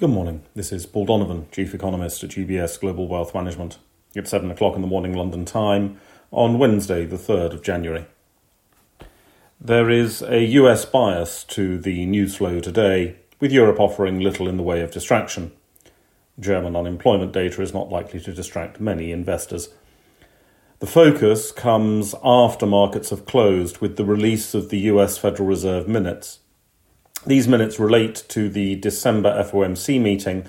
Good morning. This is Paul Donovan, Chief Economist at UBS Global Wealth Management. It's 7 o'clock in the morning London time on Wednesday, the 3rd of January. There is a US bias to the news flow today, with Europe offering little in the way of distraction. German unemployment data is not likely to distract many investors. The focus comes after markets have closed with the release of the US Federal Reserve minutes. These minutes relate to the December FOMC meeting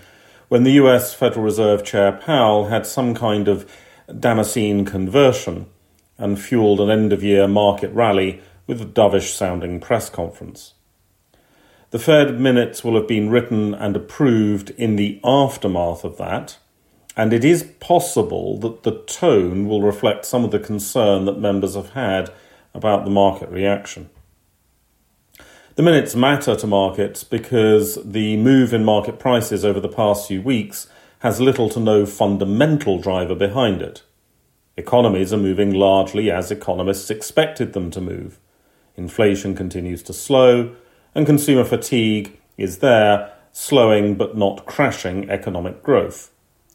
when the US Federal Reserve Chair Powell had some kind of Damascene conversion and fueled an end of year market rally with a dovish sounding press conference. The Fed minutes will have been written and approved in the aftermath of that, and it is possible that the tone will reflect some of the concern that members have had about the market reaction. The minutes matter to markets because the move in market prices over the past few weeks has little to no fundamental driver behind it. Economies are moving largely as economists expected them to move. Inflation continues to slow, and consumer fatigue is there, slowing but not crashing economic growth.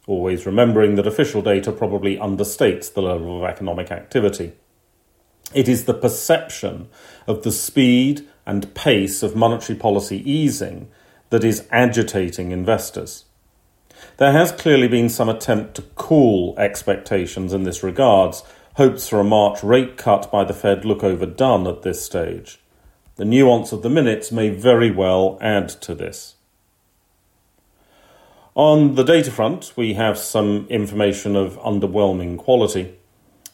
Always remembering that official data probably understates the level of economic activity. It is the perception of the speed and pace of monetary policy easing that is agitating investors. There has clearly been some attempt to cool expectations in this regards. Hopes for a March rate cut by the Fed look overdone at this stage. The nuance of the minutes may very well add to this. On the data front, we have some information of underwhelming quality.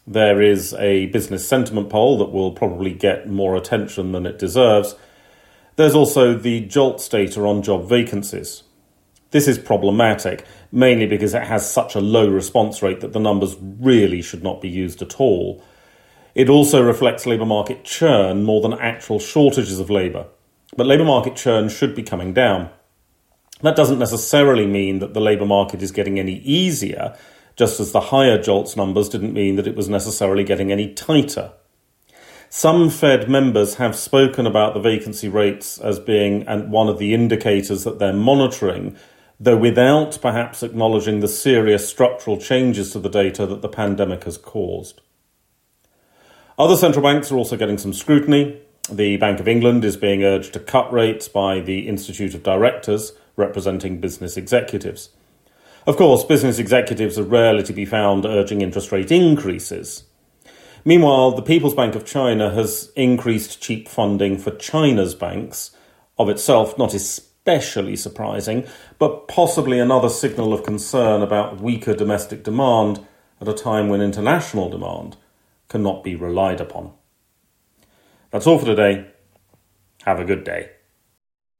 There is a business sentiment poll that will probably get more attention than it deserves. There's also the JOLTS data on job vacancies. This is problematic, mainly because it has such a low response rate that the numbers really should not be used at all. It also reflects labour market churn more than actual shortages of labour. But labour market churn should be coming down. That doesn't necessarily mean that the labour market is getting any easier, just as the higher JOLTS numbers didn't mean that it was necessarily getting any tighter. Some Fed members have spoken about the vacancy rates as being one of the indicators that they're monitoring, though without perhaps acknowledging the serious structural changes to the data that the pandemic has caused. Other central banks are also getting some scrutiny. The Bank of England is being urged to cut rates by the Institute of Directors, representing business executives. Of course, business executives are rarely to be found urging interest rate increases. Meanwhile, the People's Bank of China has increased cheap funding for China's banks, of itself not especially surprising, but possibly another signal of concern about weaker domestic demand at a time when international demand cannot be relied upon. That's all for today. Have a good day.